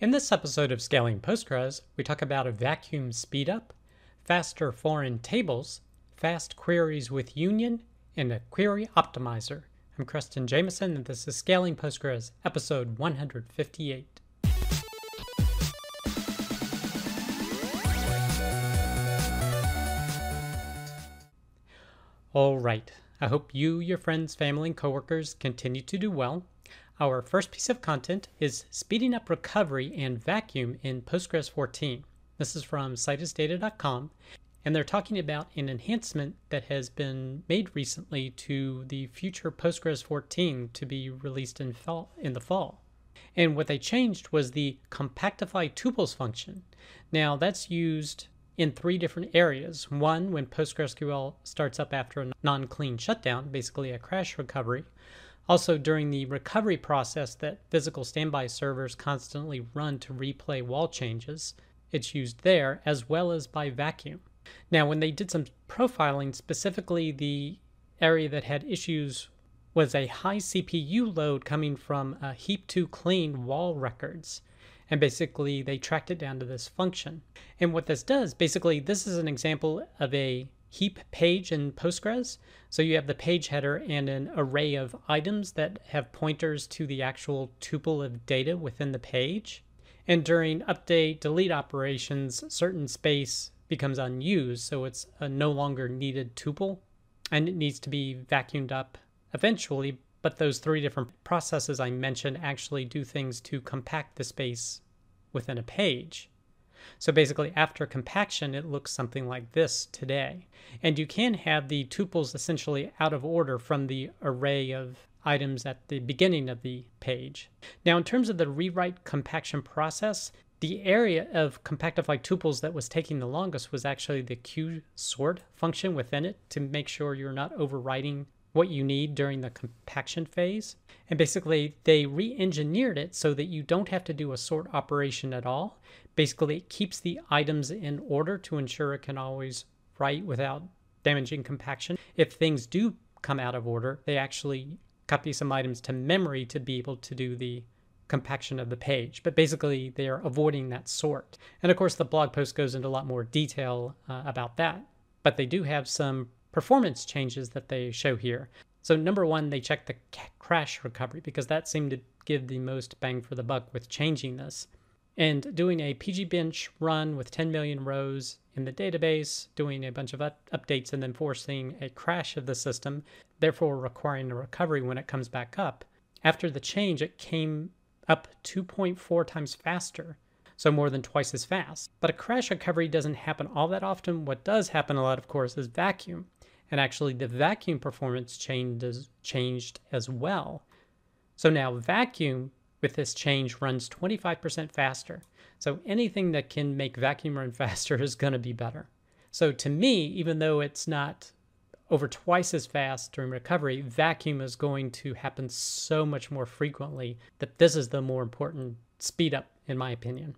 In this episode of Scaling Postgres, we talk about a vacuum speedup, faster foreign tables, fast queries with Union, and a query optimizer. I'm Creston Jamison, and this is Scaling Postgres, episode 158. All right. I hope you, your friends, family, and coworkers continue to do well. Our first piece of content is speeding up recovery and vacuum in Postgres 14. This is from citusdata.com, and they're talking about an enhancement that has been made recently to the future Postgres 14 to be released in, fall, in the fall. And what they changed was the compactify tuples function. Now, that's used in three different areas. One, when PostgreSQL starts up after a non clean shutdown, basically a crash recovery. Also, during the recovery process that physical standby servers constantly run to replay WAL changes, it's used there as well as by vacuum. Now, when they did some profiling, specifically the area that had issues was a high CPU load coming from a heap to clean WAL records. And basically, they tracked it down to this function. And what this does, basically, this is an example of a heap page in Postgres. So you have the page header and an array of items that have pointers to the actual tuple of data within the page. And during update delete operations, certain space becomes unused, so it's a no longer needed tuple and it needs to be vacuumed up eventually. But those three different processes I mentioned actually do things to compact the space within a page. So basically, after compaction, it looks something like this today. And you can have the tuples essentially out of order from the array of items at the beginning of the page. Now, in terms of the rewrite compaction process, the area of compactify tuples that was taking the longest was actually the Q sort function within it to make sure you're not overwriting what you need during the compaction phase. And basically, they re engineered it so that you don't have to do a sort operation at all. Basically, it keeps the items in order to ensure it can always write without damaging compaction. If things do come out of order, they actually copy some items to memory to be able to do the compaction of the page. But basically, they are avoiding that sort. And of course, the blog post goes into a lot more detail uh, about that. But they do have some performance changes that they show here. So number one, they check the crash recovery because that seemed to give the most bang for the buck with changing this. And doing a pgbench run with 10 million rows in the database, doing a bunch of updates and then forcing a crash of the system, therefore requiring a recovery when it comes back up. After the change, it came up 2.4 times faster, so more than twice as fast. But a crash recovery doesn't happen all that often. What does happen a lot, of course, is vacuum and actually the vacuum performance changed as well. So now vacuum with this change runs 25% faster. So anything that can make vacuum run faster is going to be better. So to me, even though it's not over twice as fast during recovery, vacuum is going to happen so much more frequently that this is the more important speed up, in my opinion.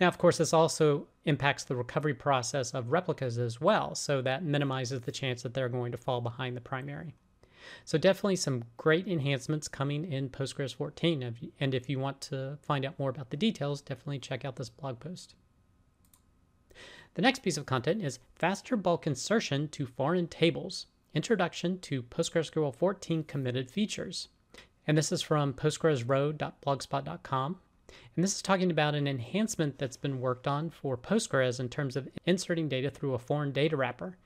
Now, of course, this also impacts the recovery process of replicas as well, so that minimizes the chance that they're going to fall behind the primary. So definitely some great enhancements coming in Postgres 14. And if you want to find out more about the details, definitely check out this blog post. The next piece of content is faster bulk insertion to foreign tables, introduction to PostgreSQL 14 committed features. And this is from postgresrow.blogspot.com. And this is talking about an enhancement that's been worked on for Postgres in terms of inserting data through a foreign data wrapper.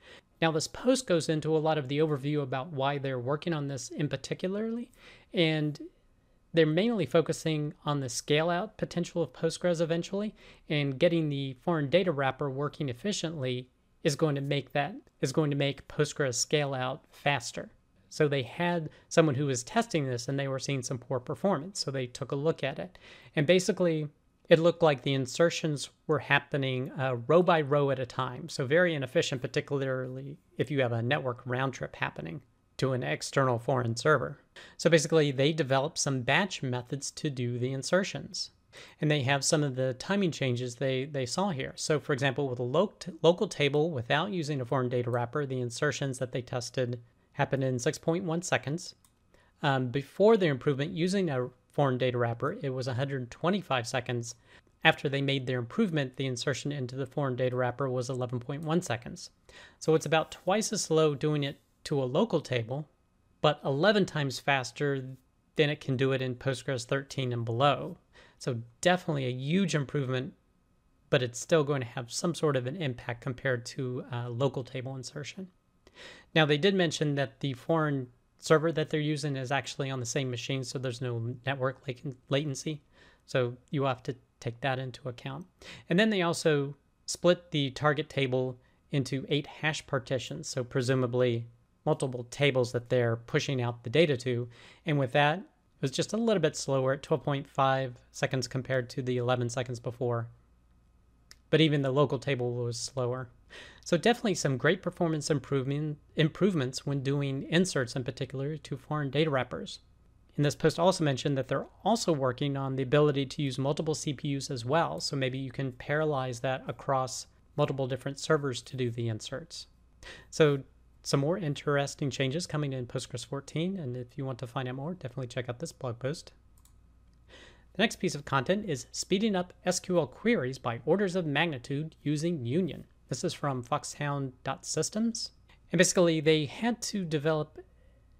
Now, this post goes into a lot of the overview about why they're working on this in particularly, and they're mainly focusing on the scale out potential of Postgres eventually, and getting the foreign data wrapper working efficiently is going to make that is going to make Postgres scale out faster. So they had someone who was testing this and they were seeing some poor performance. So they took a look at it. And basically, it looked like the insertions were happening uh, row by row at a time. So very inefficient, particularly if you have a network round trip happening to an external foreign server. So basically, they developed some batch methods to do the insertions. And they have some of the timing changes they, they saw here. So, for example, with a local table without using a foreign data wrapper, the insertions that they tested happened in 6.1 seconds. Um, before the improvement, using a foreign data wrapper, it was 125 seconds. After they made their improvement, the insertion into the foreign data wrapper was 11.1 seconds. So it's about twice as slow doing it to a local table, but 11 times faster than it can do it in Postgres 13 and below. So definitely a huge improvement, but it's still going to have some sort of an impact compared to uh, local table insertion. Now, they did mention that the foreign server that they're using is actually on the same machine, so there's no network latency. So you have to take that into account. And then they also split the target table into eight hash partitions, so presumably multiple tables that they're pushing out the data to. And with that, it was just a little bit slower at 12.5 seconds compared to the 11 seconds before. But even the local table was slower. So definitely some great performance improvement, improvements when doing inserts in particular to foreign data wrappers. And this post also mentioned that they're also working on the ability to use multiple CPUs as well. So maybe you can parallelize that across multiple different servers to do the inserts. So some more interesting changes coming in Postgres 14. And if you want to find out more, definitely check out this blog post. The next piece of content is speeding up SQL queries by orders of magnitude using Union. This is from foxhound.systems. And basically, they had to develop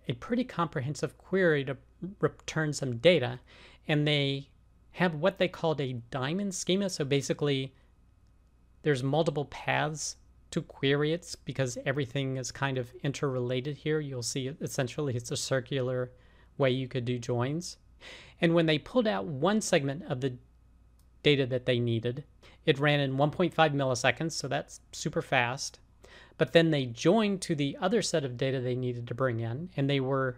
a pretty comprehensive query to return some data. And they have what they called a diamond schema. So basically, there's multiple paths to query it because everything is kind of interrelated here. You'll see essentially it's a circular way you could do joins. And when they pulled out one segment of the data that they needed, it ran in 1.5 milliseconds, so that's super fast. But then they joined to the other set of data they needed to bring in, and they were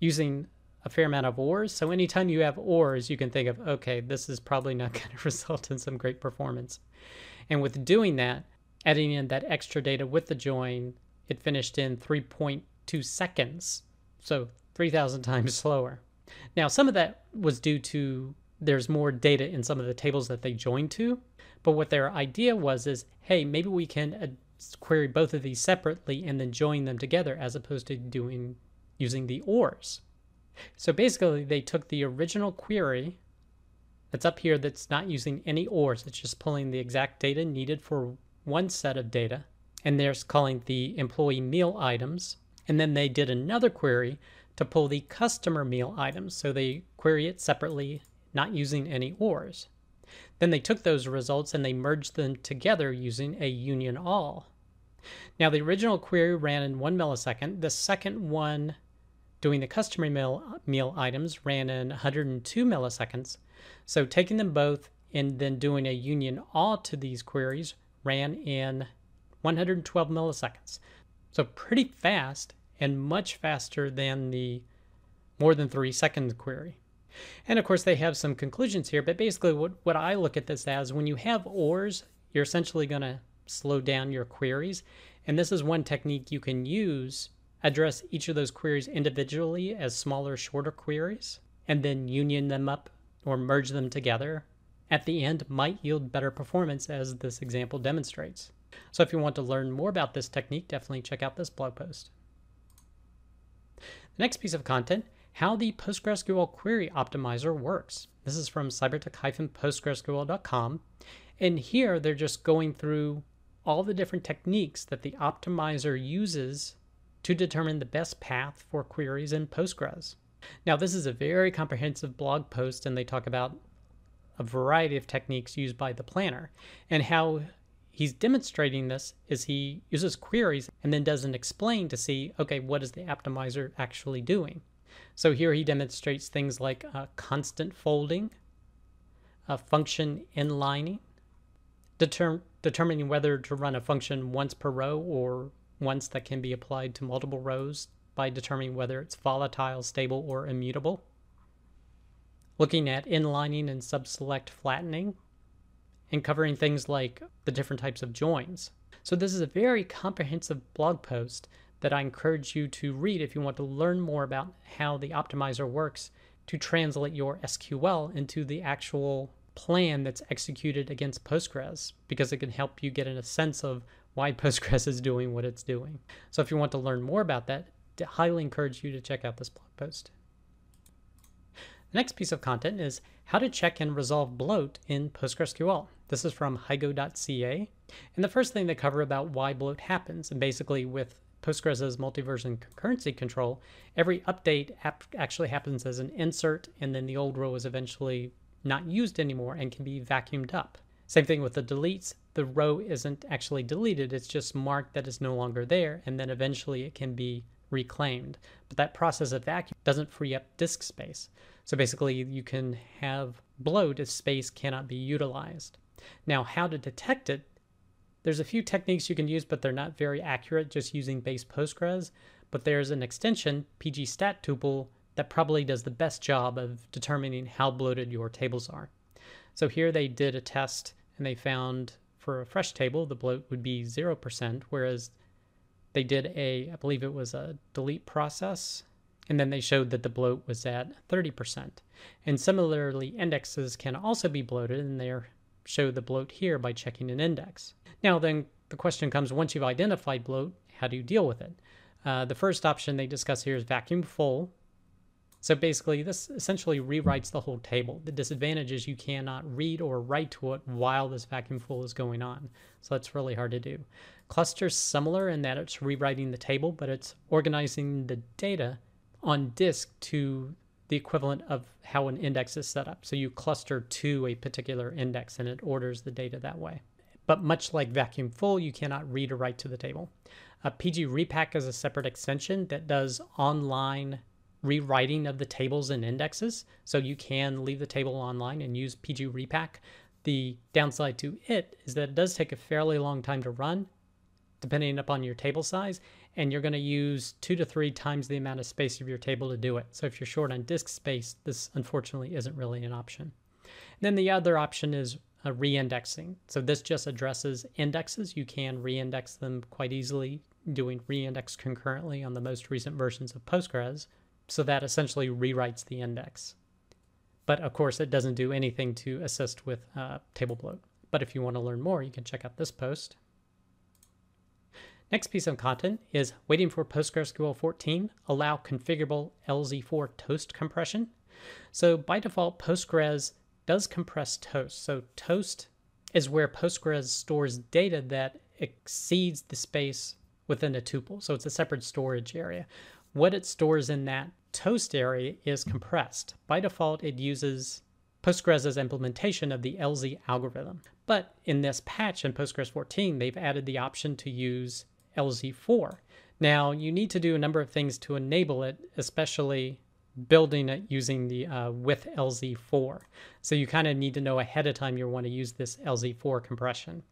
using a fair amount of ORs. So anytime you have ORs, you can think of, okay, this is probably not going to result in some great performance. And with doing that, adding in that extra data with the join, it finished in 3.2 seconds. So 3,000 times slower. Now, some of that was due to there's more data in some of the tables that they joined to. But what their idea was is, hey, maybe we can uh, query both of these separately and then join them together as opposed to doing using the ORs. So basically, they took the original query that's up here that's not using any ORs. It's just pulling the exact data needed for one set of data, and they're calling the employee meal items. And then they did another query to pull the customer meal items. So they query it separately, not using any ORs. Then they took those results and they merged them together using a union all. Now, the original query ran in one millisecond. The second one, doing the customer meal, meal items, ran in 102 milliseconds. So, taking them both and then doing a union all to these queries ran in 112 milliseconds. So pretty fast and much faster than the more than three second query. And of course, they have some conclusions here, but basically, what, what I look at this as when you have ORs, you're essentially going to slow down your queries. And this is one technique you can use, address each of those queries individually as smaller, shorter queries, and then union them up or merge them together at the end might yield better performance as this example demonstrates. So if you want to learn more about this technique, definitely check out this blog post. Next piece of content, how the PostgreSQL Query Optimizer works. This is from cybertec-postgresql.com. And here they're just going through all the different techniques that the optimizer uses to determine the best path for queries in Postgres. Now, this is a very comprehensive blog post, and they talk about a variety of techniques used by the planner. And how he's demonstrating this is he uses queries and then does an explain to see, okay, what is the optimizer actually doing? So here he demonstrates things like uh, constant folding, a function inlining, deter- determining whether to run a function once per row or once that can be applied to multiple rows by determining whether it's volatile, stable, or immutable looking at inlining and subselect flattening, and covering things like the different types of joins. So this is a very comprehensive blog post that I encourage you to read if you want to learn more about how the optimizer works to translate your SQL into the actual plan that's executed against Postgres because it can help you get in a sense of why Postgres is doing what it's doing. So if you want to learn more about that, I highly encourage you to check out this blog post. The next piece of content is how to check and resolve bloat in PostgreSQL. This is from highgo.ca. And the first thing they cover about why bloat happens, and basically with Postgres' multi-version concurrency control, every update actually happens as an insert, and then the old row is eventually not used anymore and can be vacuumed up. Same thing with the deletes. The row isn't actually deleted, it's just marked that it's no longer there, and then eventually it can be reclaimed. But that process of vacuum doesn't free up disk space. So basically, you can have bloat if space cannot be utilized. Now, how to detect it? There's a few techniques you can use, but they're not very accurate just using base Postgres. But there's an extension, pgstattuple, that probably does the best job of determining how bloated your tables are. So here they did a test and they found for a fresh table, the bloat would be 0%, whereas they did a, I believe it was a delete process, and then they showed that the bloat was at 30%. And similarly, indexes can also be bloated, and they show the bloat here by checking an index. Now, then the question comes once you've identified bloat, how do you deal with it? Uh, the first option they discuss here is vacuum full. So basically, this essentially rewrites the whole table. The disadvantage is you cannot read or write to it while this vacuum full is going on. So that's really hard to do. Cluster's similar in that it's rewriting the table, but it's organizing the data on disk to the equivalent of how an index is set up. So you cluster to a particular index and it orders the data that way. But much like vacuum full, you cannot read or write to the table. A PG repack is a separate extension that does online rewriting of the tables and indexes. So you can leave the table online and use PG repack. The downside to it is that it does take a fairly long time to run, depending upon your table size, and you're going to use two to three times the amount of space of your table to do it. So if you're short on disk space, this unfortunately isn't really an option. Then the other option is uh, reindexing. So this just addresses indexes. You can reindex them quite easily doing reindex concurrently on the most recent versions of Postgres. So that essentially rewrites the index. But of course, it doesn't do anything to assist with uh, table bloat. But if you want to learn more, you can check out this post. Next piece of content is waiting for PostgreSQL 14, allow configurable LZ4 toast compression. So by default, Postgres does compress toast. So toast is where Postgres stores data that exceeds the space within a tuple. So it's a separate storage area. What it stores in that toast area is compressed. By default, it uses Postgres's implementation of the LZ algorithm. But in this patch in Postgres 14, they've added the option to use LZ4. Now, you need to do a number of things to enable it, especially building it using the uh, with LZ4. So you kind of need to know ahead of time you want to use this LZ4 compression.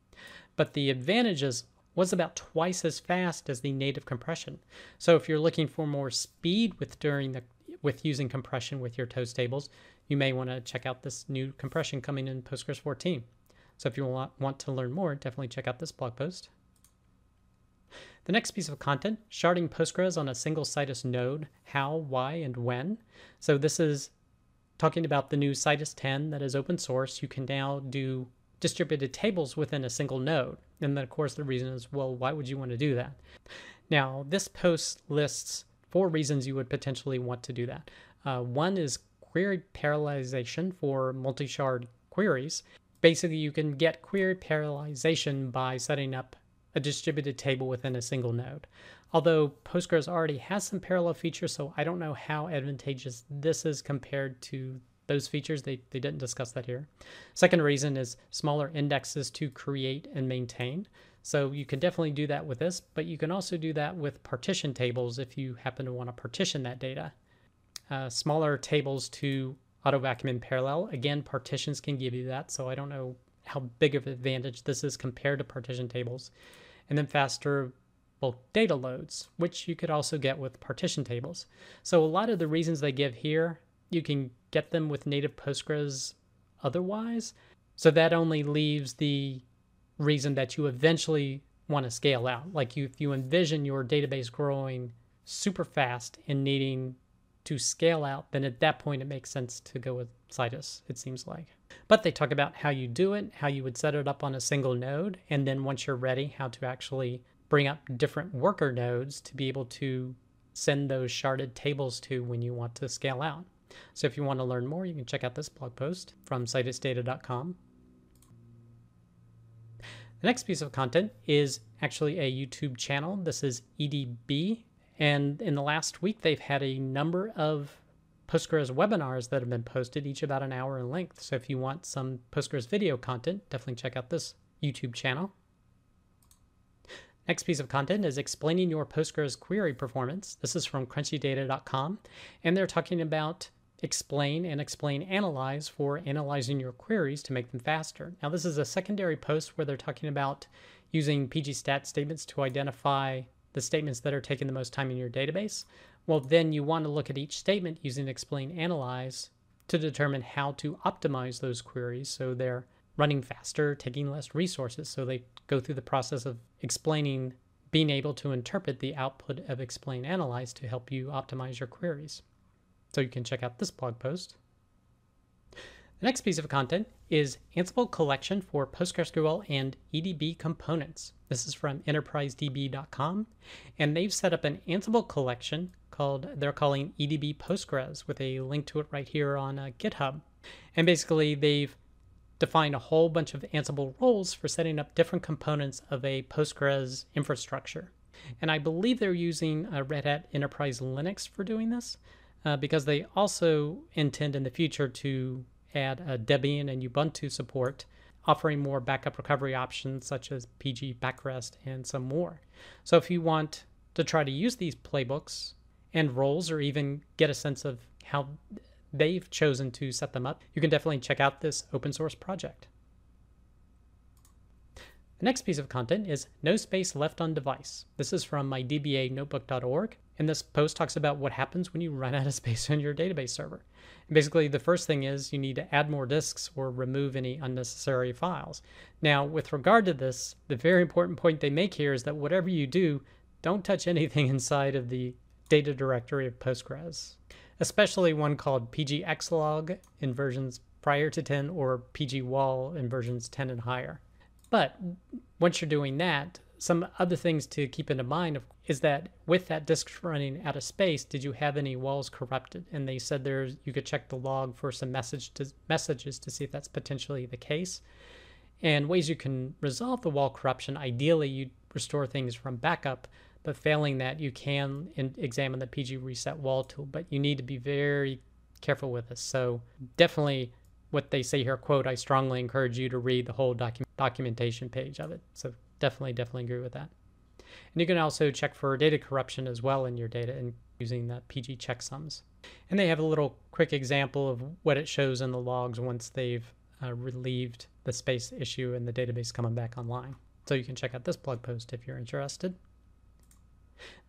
But the advantages was about twice as fast as the native compression. So if you're looking for more speed with during the with using compression with your toast tables, you may want to check out this new compression coming in Postgres 14. So if you want, want to learn more, definitely check out this blog post. The next piece of content, sharding Postgres on a single Citus node, how, why, and when. So this is talking about the new Citus 10 that is open source. You can now do distributed tables within a single node. And then, of course, the reason is, well, why would you want to do that? Now, this post lists four reasons you would potentially want to do that. Uh, one is query parallelization for multi-shard queries. Basically, you can get query parallelization by setting up a distributed table within a single node. Although Postgres already has some parallel features, so I don't know how advantageous this is compared to those features. They, they didn't discuss that here. Second reason is smaller indexes to create and maintain. So you can definitely do that with this, but you can also do that with partition tables if you happen to want to partition that data. Uh, smaller tables to auto vacuum in parallel. Again, partitions can give you that, so I don't know how big of an advantage this is compared to partition tables. And then faster bulk data loads, which you could also get with partition tables. So a lot of the reasons they give here you can get them with native Postgres otherwise. So that only leaves the reason that you eventually want to scale out. Like you, if you envision your database growing super fast and needing to scale out, then at that point it makes sense to go with Citus, it seems like. But they talk about how you do it, how you would set it up on a single node, and then once you're ready, how to actually bring up different worker nodes to be able to send those sharded tables to when you want to scale out. So if you want to learn more, you can check out this blog post from citusdata.com. The next piece of content is actually a YouTube channel. This is EDB. And in the last week, they've had a number of Postgres webinars that have been posted, each about an hour in length. So if you want some Postgres video content, definitely check out this YouTube channel. Next piece of content is explaining your Postgres query performance. This is from crunchydata.com, and they're talking about explain and explain analyze for analyzing your queries to make them faster. Now, this is a secondary post where they're talking about using pg_stat_statements to identify the statements that are taking the most time in your database. Well, then you want to look at each statement using explain analyze to determine how to optimize those queries so they're running faster, taking less resources. So they go through the process of explaining, being able to interpret the output of explain analyze to help you optimize your queries. So you can check out this blog post. The next piece of content is Ansible collection for PostgreSQL and EDB components. This is from enterprisedb.com, and they've set up an Ansible collection called they're calling EDB Postgres with a link to it right here on uh, GitHub. And basically, they've defined a whole bunch of Ansible roles for setting up different components of a Postgres infrastructure. And I believe they're using a Red Hat Enterprise Linux for doing this uh, because they also intend in the future to add a uh, Debian and Ubuntu support, offering more backup recovery options such as pgBackRest and some more. So if you want to try to use these playbooks and roles or even get a sense of how they've chosen to set them up, you can definitely check out this open source project. The next piece of content is No Space Left on Device. This is from mydbanotebook.org, and this post talks about what happens when you run out of space on your database server. And basically, the first thing is you need to add more disks or remove any unnecessary files. Now, with regard to this, the very important point they make here is that whatever you do, don't touch anything inside of the data directory of Postgres, especially one called pg_xlog in versions prior to 10 or pg_wal in versions 10 and higher. But once you're doing that, some other things to keep in mind is that with that disk running out of space, did you have any WALs corrupted? And they said there's you could check the log for some message to, messages to see if that's potentially the case. And ways you can resolve the WAL corruption. Ideally, you restore things from backup, but failing that, you can in, examine the pg_resetwal tool. But you need to be very careful with this. So definitely what they say here, quote, I strongly encourage you to read the whole docu- documentation page of it. So definitely, definitely agree with that. And you can also check for data corruption as well in your data and using that PG checksums. And they have a little quick example of what it shows in the logs once they've uh, relieved the space issue and the database coming back online. So you can check out this blog post if you're interested.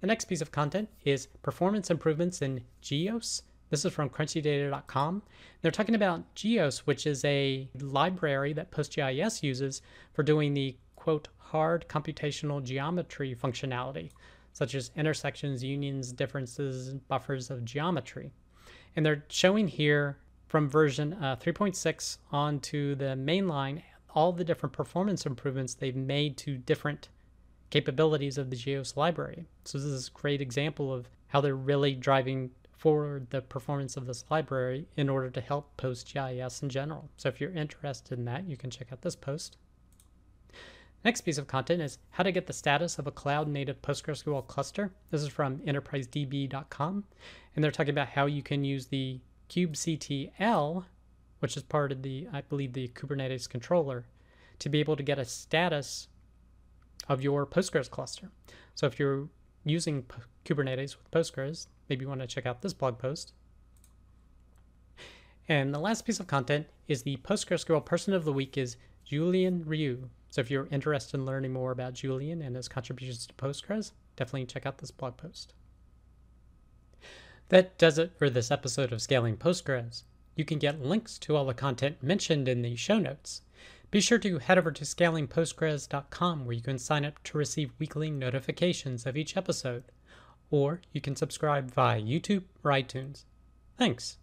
The next piece of content is performance improvements in GEOS this is from crunchydata.com. They're talking about GEOS, which is a library that PostGIS uses for doing the quote hard computational geometry functionality, such as intersections, unions, differences, buffers of geometry. And they're showing here from version uh, 3.6 on to the mainline all the different performance improvements they've made to different capabilities of the GEOS library. So this is a great example of how they're really driving forward the performance of this library in order to help PostGIS in general. So if you're interested in that, you can check out this post. Next piece of content is how to get the status of a cloud native PostgreSQL cluster. This is from enterprisedb.com. And they're talking about how you can use the kubectl, which is part of the, I believe, the Kubernetes controller, to be able to get a status of your Postgres cluster. So if you're using Kubernetes with Postgres, maybe you want to check out this blog post. And the last piece of content is the PostgreSQL Person of the Week is Julian Ryu. So if you're interested in learning more about Julian and his contributions to Postgres, definitely check out this blog post. That does it for this episode of Scaling Postgres. You can get links to all the content mentioned in the show notes. Be sure to head over to scalingpostgres.com where you can sign up to receive weekly notifications of each episode or you can subscribe via YouTube or iTunes. Thanks.